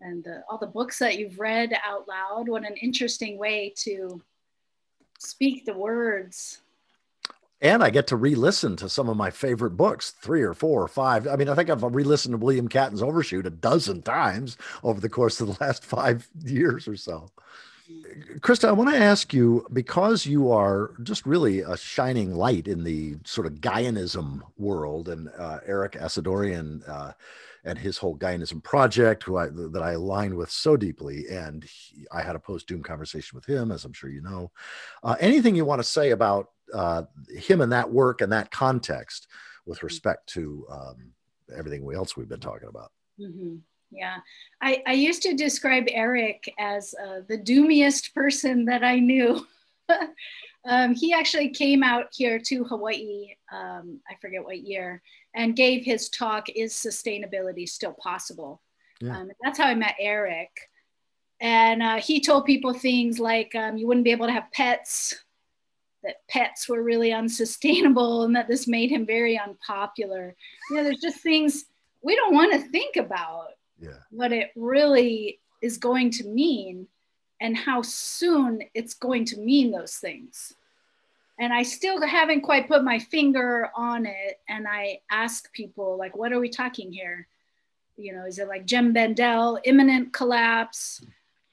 and the, all the books that you've read out loud what an interesting way to speak the words and I get to re-listen to some of my favorite books, three or four or five. I mean, I think I've re-listened to William Catton's Overshoot a dozen times over the course of the last five years or so. Krista, I want to ask you because you are just really a shining light in the sort of Gaianism world, and uh, Erik Assadourian uh, and his whole Gaianism project, who I that I align with so deeply, and he, I had a post doom conversation with him, as I'm sure you know. Uh, anything you want to say about uh, him and that work and that context with respect to um, everything else we've been talking about? Mm-hmm. Yeah, I, I used to describe Erik as uh, the doomiest person that I knew. um, he actually came out here to Hawaii, um, I forget what year, and gave his talk, Is Sustainability Still Possible? Yeah. Um, that's how I met Erik. And uh, he told people things like um, you wouldn't be able to have pets, that pets were really unsustainable, and that this made him very unpopular. You know, there's just things we don't want to think about yeah. what it really is going to mean and how soon it's going to mean those things. And I still haven't quite put my finger on it. And I ask people, like, what are we talking here? You know, is it like Jem Bendell, imminent collapse?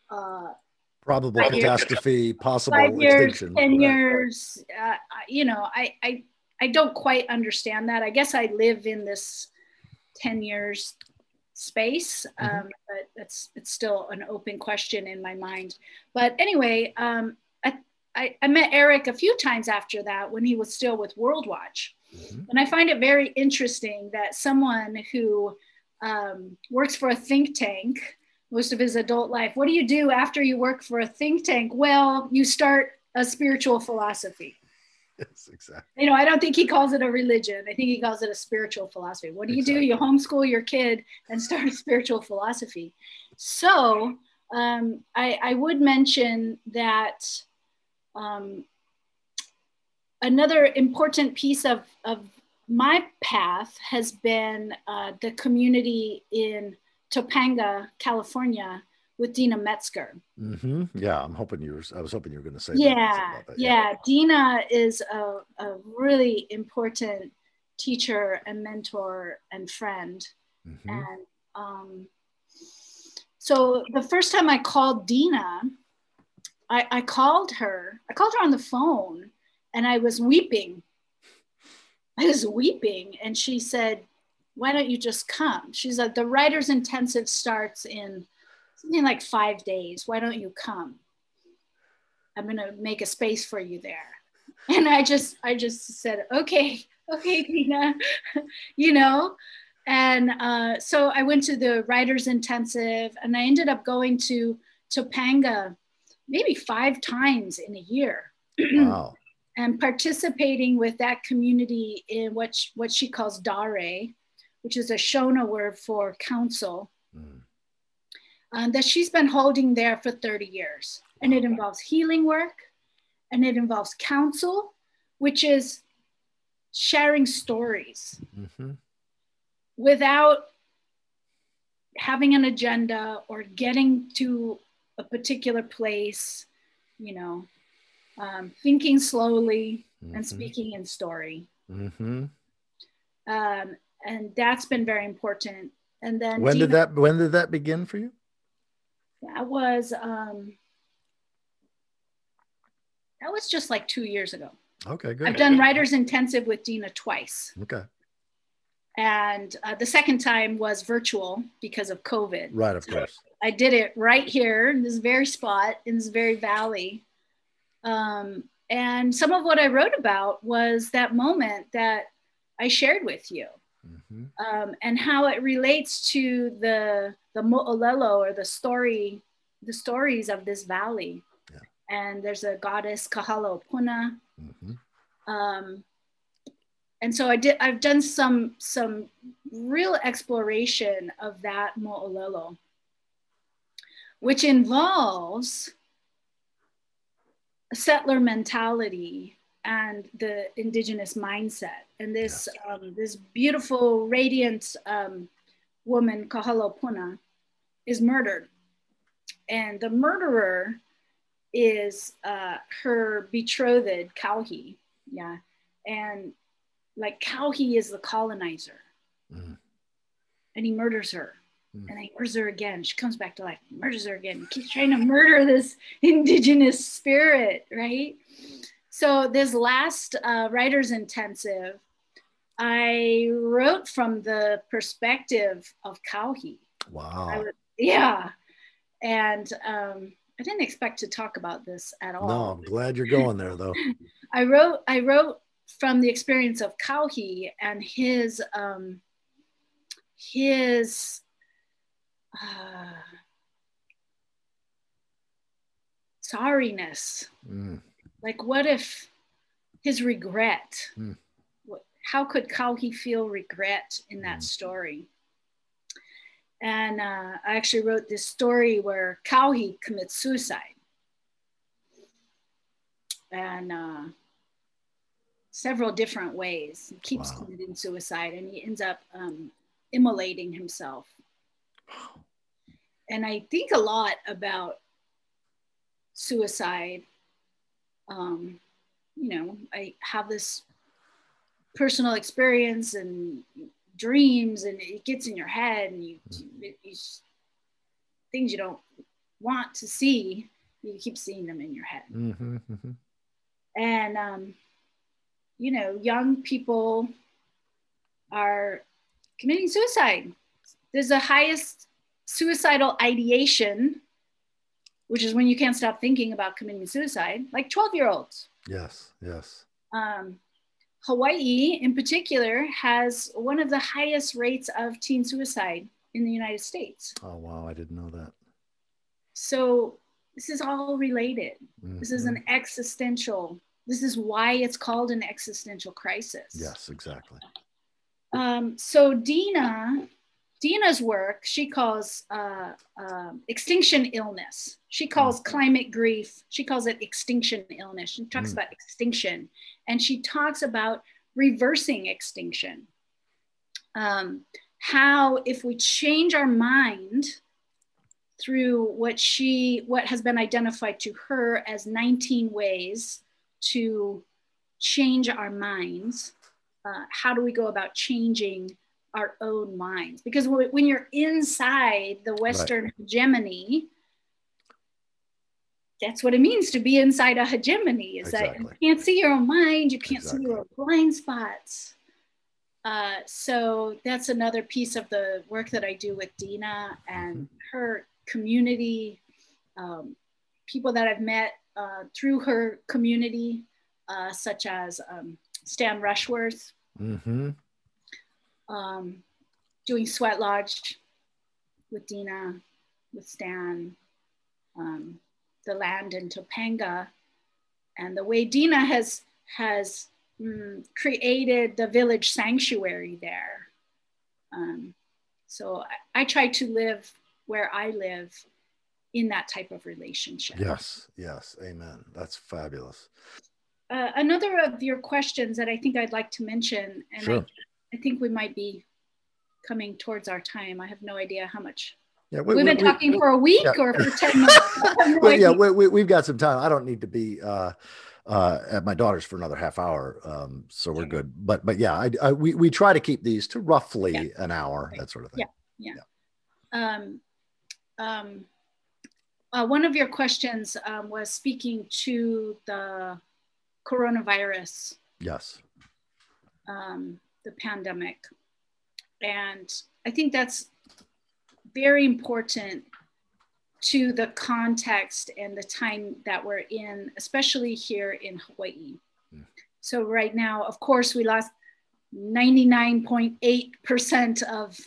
Uh, Probable catastrophe, years, possible five years, extinction. 10 right. years. Uh, you know, I, I, I don't quite understand that. I guess I live in this 10 years, space, mm-hmm. um, but it's it's still an open question in my mind. But anyway, um, I, I, met Erik a few times after that when he was still with Worldwatch, mm-hmm. and I find it very interesting that someone who um, works for a think tank most of his adult life. What do you do after you work for a think tank? Well, you start a spiritual philosophy. Yes, exactly. You know, I don't think he calls it a religion. I think he calls it a spiritual philosophy. What do you exactly. do? You homeschool your kid and start a spiritual philosophy. So um, I, I, would mention that um, another important piece of, of my path has been uh, the community in Topanga, California, with Deena Metzger. Mm-hmm. Yeah, I'm hoping you were. I was hoping you were going to say. Yeah, that, yeah, yeah. Deena is a, a really important teacher and mentor and friend, mm-hmm. and um, so the first time I called Deena, I, I called her. I called her on the phone, and I was weeping. I was weeping, and she said, "Why don't you just come?" She's like, "The writer's intensive starts in." something like five days. Why don't you come? I'm gonna make a space for you there. And I just, I just said, okay, okay, Tina, you know. And uh, so I went to the writers intensive, and I ended up going to Topanga maybe five times in a year. wow. and participating with that community in what she, what she calls daré, which is a Shona word for council, mm. um, that she's been holding there for 30 years. And it involves healing work and it involves council, which is sharing stories mm-hmm. without having an agenda or getting to a particular place, you know, um, thinking slowly mm-hmm. and speaking in story. Mm-hmm. Um, and that's been very important. And then when did that when did that begin for you? That was um, that was just like two years ago. Okay, good. I've done writers intensive with Deena twice. Okay. And uh, the second time was virtual because of COVID. Right, of course. I did it right here in this very spot in this very valley. Um, and some of what I wrote about was that moment that I shared with you. Mm-hmm. Um, and how it relates to the the mo'olelo or the story, the stories of this valley Yeah. and there's a goddess Kahalaopuna. Mm-hmm. Um, and so I did. I've done some some real exploration of that mo'olelo, which involves settler mentality and the indigenous mindset. And this yes. um, this beautiful, radiant um, woman, Kahalaopuna, is murdered, and the murderer is uh, her betrothed Kauhi, yeah, and like Kauhi is the colonizer, mm. and he murders her, mm. and he murders her again. She comes back to life, murders her again, keeps trying to murder this indigenous spirit, right? So this last uh, writers intensive, I wrote from the perspective of Kauhi. Wow. Was, yeah, and um, I didn't expect to talk about this at all. No, I'm glad you're going there though. I wrote I wrote from the experience of Kauhi and his um, his uh, sorriness. Mm. Like, what if his regret? Mm. What, how could Kauhi feel regret in that mm. story? And uh, I actually wrote this story where Kauhi commits suicide. And uh, several different ways. He keeps wow. committing suicide and he ends up um, immolating himself. And I think a lot about suicide. Um, you know, I have this personal experience and dreams and it gets in your head and you, you things you don't want to see you keep seeing them in your head mm-hmm, mm-hmm. and um, you know young people are committing suicide there's the highest suicidal ideation which is when you can't stop thinking about committing suicide like 12 year olds yes yes um, Hawaii, in particular, has one of the highest rates of teen suicide in the United States. Oh, wow. I didn't know that. So, this is all related. Mm-hmm. This is an mm-hmm. existential, this is why it's called an existential crisis. Yes, exactly. Um, so, Deena Deena's work, she calls uh, uh, extinction illness. She calls mm. climate grief. She calls it extinction illness. She talks mm. about extinction, and she talks about reversing extinction. Um, how, if we change our mind through what she, what has been identified to her as 19 ways to change our minds, uh, how do we go about changing? our own minds because when you're inside the western right. hegemony that's what it means to be inside a hegemony is exactly. that you can't see your own mind you can't exactly. see your blind spots uh, so that's another piece of the work that i do with Deena and mm-hmm. her community um, people that i've met uh, through her community uh, such as um, stan rushworth mm-hmm um, doing Sweat Lodge with Deena, with Stan, um, the land in Topanga. and the way Deena has has mm, created the village sanctuary there. Um, so I, I try to live where I live in that type of relationship. Yes, yes, amen. That's fabulous. Uh, another of your questions that I think I'd like to mention, and Sure. I, I think we might be coming towards our time. I have no idea how much. Yeah, We, have been talking for a week yeah. or for 10 minutes. No well, yeah, we, we, we've got some time. I don't need to be uh, uh, at my daughter's for another half hour, um, so we're good. But but yeah, I, I, we we try to keep these to roughly Yeah. an hour, that sort of thing. Yeah. Yeah. um, um, uh, one of your questions um, was speaking to the coronavirus, Yes. um, the pandemic. And I think that's very important to the context and the time that we're in, especially here in Hawaii. Mm. So, right now, of course, we lost 99.8% of,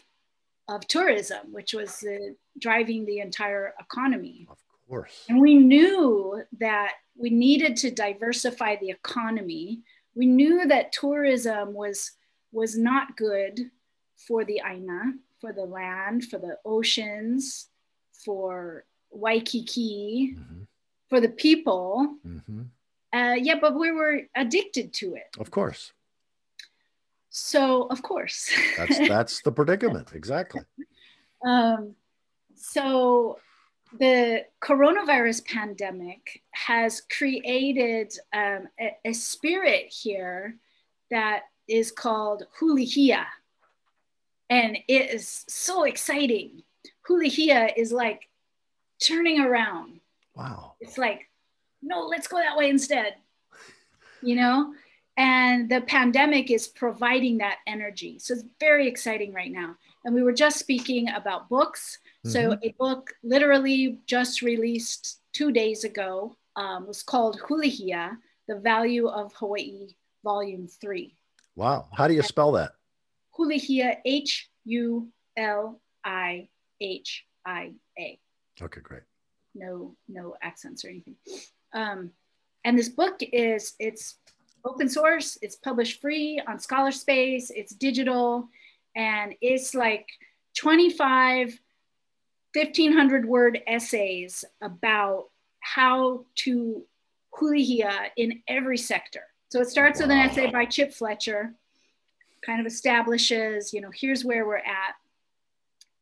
of tourism, which was uh, driving the entire economy. Of course. And we knew that we needed to diversify the economy. We knew that tourism was, was not good for the Aina, for the land, for the oceans, for Waikiki, hmm for the people. hmm Uh, yeah, but we were addicted to it. Of course. So, of course. That's that's the predicament. Exactly. Um, so the coronavirus pandemic has created um, a, a spirit here that is called hulihia. And it is so exciting. Hulihia is like turning around. Wow. It's like, no, let's go that way instead. You know? And the pandemic is providing that energy. So it's very exciting right now. And we were just speaking about books. So Mhm. a book literally just released two days ago um, was called Hulihia, The Value of Hawaii, Volume 3. Wow. How do you spell that? Hulihia, H U L I H I A. Okay, great. no no accents or anything um, and this book is it's open source it's published free on scholarspace it's digital and it's like 25 1500 word essays about how to hulihia in every sector. So it starts with an essay by chip fletcher kind of establishes you know here's where we're at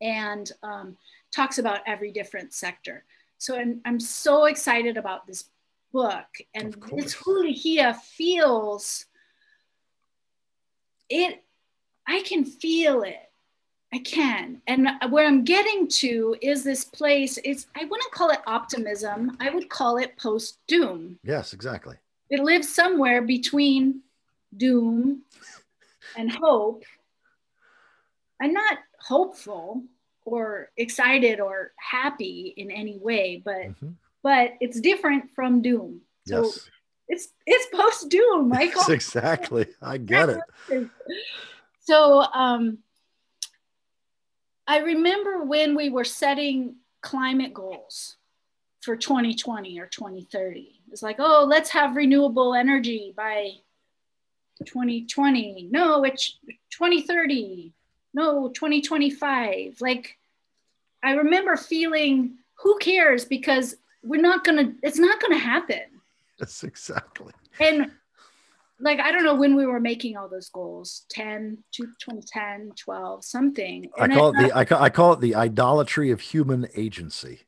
and um, talks about every different sector. So I'm, I'm so excited about this book and course. this hulihia feels it i can feel it i can and where i'm getting to is this place it's i wouldn't call it optimism i would call it post doom Yes, exactly. it lives somewhere between doom and hope. I'm not hopeful or excited or happy in any way, but Mhm. But it's different from doom. So Yes. it's it's post doom, Michael. Yes, exactly. I get it. So um, I remember when we were setting climate goals for 2020 or 2030. It's like, oh, let's have renewable energy by 2020. No, it's 2030. No, 2025. Like, I remember feeling, who cares? Because we're not gonna, it's not gonna happen. Yes, exactly. and like i don't know when we were making all those goals 10 to 2010 12 something. I And call then, it the I call, I call it the idolatry of human agency.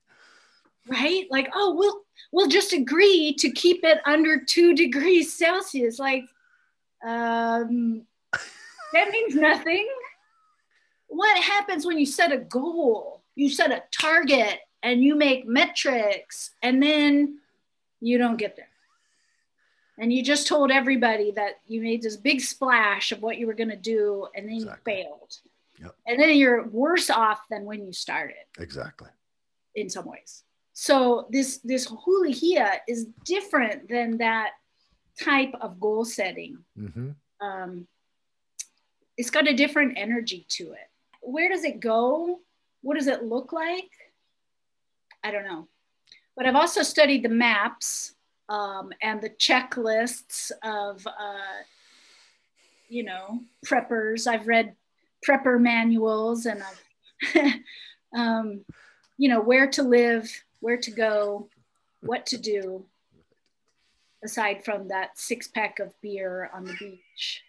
right? Like oh we'll we'll just agree to keep it under two degrees celsius. Like um that means nothing. What happens when you set a goal? You set a target and you make metrics and then you don't get there and you just told everybody that you made this big splash of what you were going to do and then Exactly. you failed Yep. and then you're worse off than when you started Exactly. in some ways so this this hulihia is different than that type of goal setting hmm um, it's got a different energy to it. Where does it go? What does it look like? I don't know. But I've also studied the maps um, and the checklists of, uh, you know, preppers. I've read prepper manuals and I've, um, you know, where to live, where to go, what to do, aside from that six pack of beer on the beach.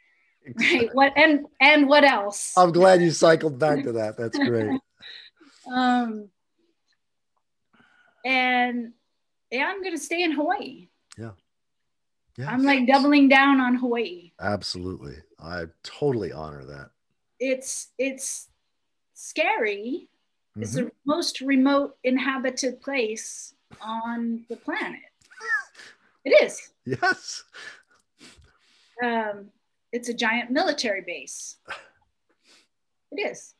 Exactly. Right. What and and what else? I'm glad you cycled back to that. That's great. um and yeah, I'm gonna stay in Hawaii. Yeah. Yeah. I'm like doubling down on Hawaii. Absolutely. I totally honor that. It's it's scary. Mm-hmm. It's the most remote inhabited place on the planet. It is. Yes. Um, it's a giant military base. It is.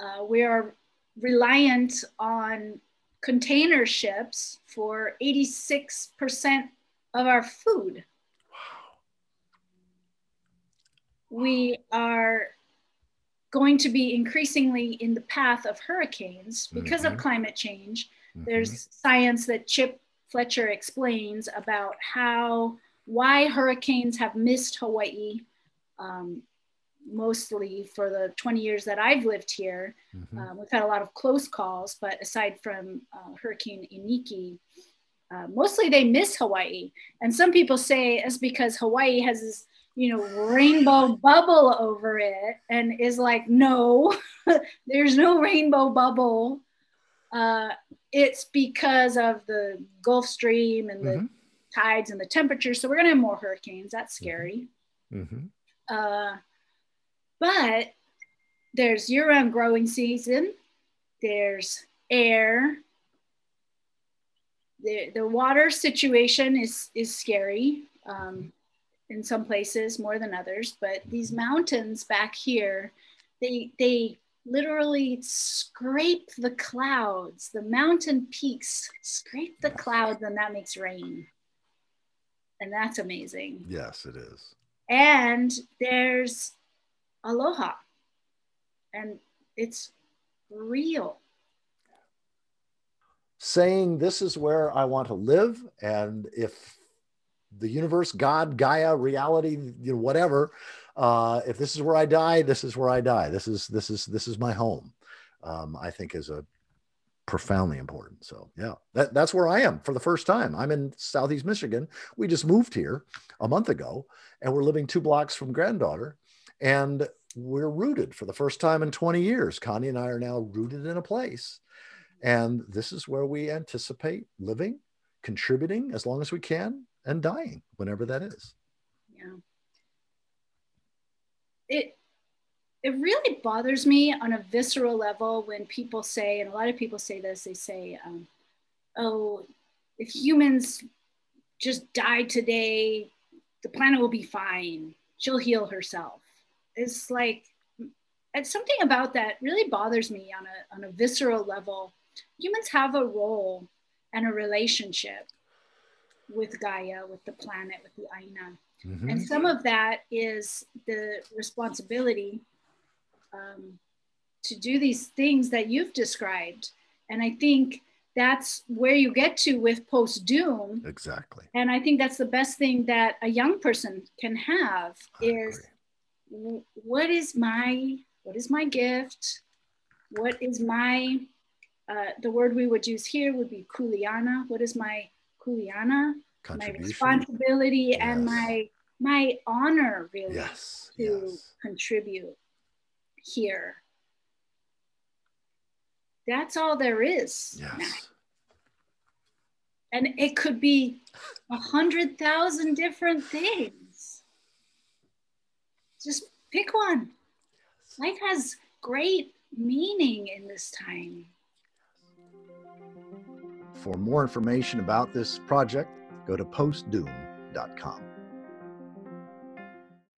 Uh, we are reliant on container ships for 86% of our food. Wow. We are going to be increasingly in the path of hurricanes because mm-hmm. of climate change. Mm-hmm. There's science that Chip Fletcher explains about how why hurricanes have missed Hawaii um, mostly for the 20 years that I've lived here. Mm-hmm. Um, we've had a lot of close calls, but aside from uh, Hurricane Iniki, uh, mostly they miss Hawaii. And some people say it's because Hawaii has this, you know, rainbow bubble over it and is like, no, there's no rainbow bubble. Uh, it's because of the Gulf Stream and the mm-hmm. tides and the temperature. So we're going to have more hurricanes. That's mm-hmm. scary. Mm-hmm. Uh, but there's year round growing season, there's air. The, the water situation is, is scary um, in some places more than others, but these mountains back here, they, they literally scrape the clouds. The mountain peaks scrape the clouds, and that makes rain. And that's amazing. Yes, it is. And there's aloha, and it's real. Saying this is where I want to live, and if the universe, God, Gaia, reality, you know, whatever uh, if this is where I die, this is where I die. This is this is this is my home. Um, I think is a profoundly important. So yeah, that, that's where I am for the first time. I'm in Southeast Michigan. We just moved here a month ago, and we're living two blocks from granddaughter, and we're rooted for the first time in 20 years. Connie and I are now rooted in a place, and this is where we anticipate living, contributing as long as we can, and dying whenever that is. Yeah it it really bothers me on a visceral level when people say, and a lot of people say this, they say, um, oh, if humans just died today, the planet will be fine. She'll heal herself. It's like, it's something about that really bothers me on a, on a visceral level. Humans have a role and a relationship with Gaia, with the planet, with the Aina. Mm-hmm. And some of that is the responsibility um, to do these things that you've described. And I think that's where you get to with post doom. Exactly. And I think that's the best thing that a young person can have I is w- what is my what is my gift? What is my uh, the word we would use here would be kuleana. What is my kuleana? my responsibility yes. and my my honor really yes. to yes. contribute here that's all there is yes. Now. and it could be a hundred thousand different things just pick one life has great meaning in this time for more information about this project go to postdoom.com.